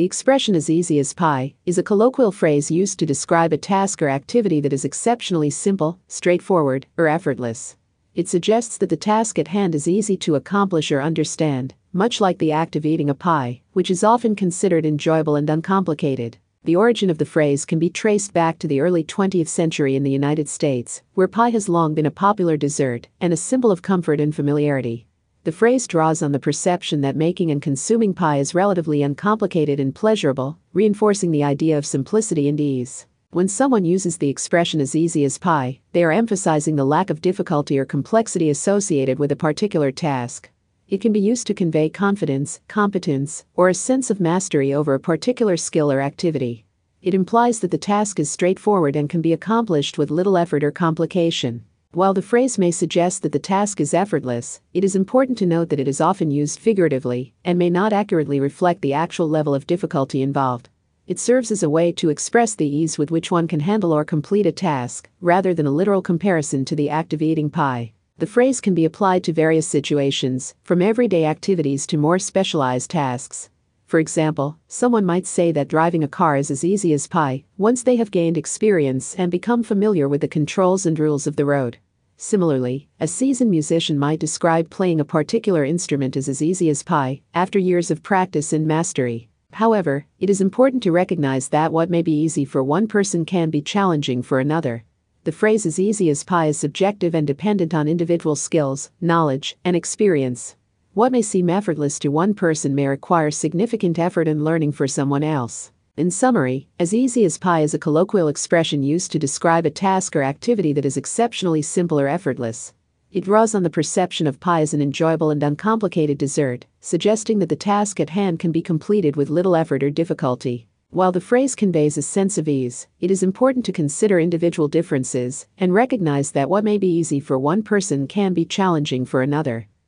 The expression as easy as pie is a colloquial phrase used to describe a task or activity that is exceptionally simple, straightforward, or effortless. It suggests that the task at hand is easy to accomplish or understand, much like the act of eating a pie, which is often considered enjoyable and uncomplicated. The origin of the phrase can be traced back to the early 20th century in the United States, where pie has long been a popular dessert and a symbol of comfort and familiarity. The phrase draws on the perception that making and consuming pie is relatively uncomplicated and pleasurable, reinforcing the idea of simplicity and ease. When someone uses the expression as easy as pie, they are emphasizing the lack of difficulty or complexity associated with a particular task. It can be used to convey confidence, competence, or a sense of mastery over a particular skill or activity. It implies that the task is straightforward and can be accomplished with little effort or complication. While the phrase may suggest that the task is effortless, it is important to note that it is often used figuratively and may not accurately reflect the actual level of difficulty involved. It serves as a way to express the ease with which one can handle or complete a task, rather than a literal comparison to the act of eating pie. The phrase can be applied to various situations, from everyday activities to more specialized tasks. For example, someone might say that driving a car is as easy as pie once they have gained experience and become familiar with the controls and rules of the road. Similarly, a seasoned musician might describe playing a particular instrument as as easy as pie after years of practice and mastery. However, it is important to recognize that what may be easy for one person can be challenging for another. The phrase as easy as pie is subjective and dependent on individual skills, knowledge, and experience. What may seem effortless to one person may require significant effort and learning for someone else. In summary, as easy as pie is a colloquial expression used to describe a task or activity that is exceptionally simple or effortless. It draws on the perception of pie as an enjoyable and uncomplicated dessert, suggesting that the task at hand can be completed with little effort or difficulty. While the phrase conveys a sense of ease, it is important to consider individual differences and recognize that what may be easy for one person can be challenging for another.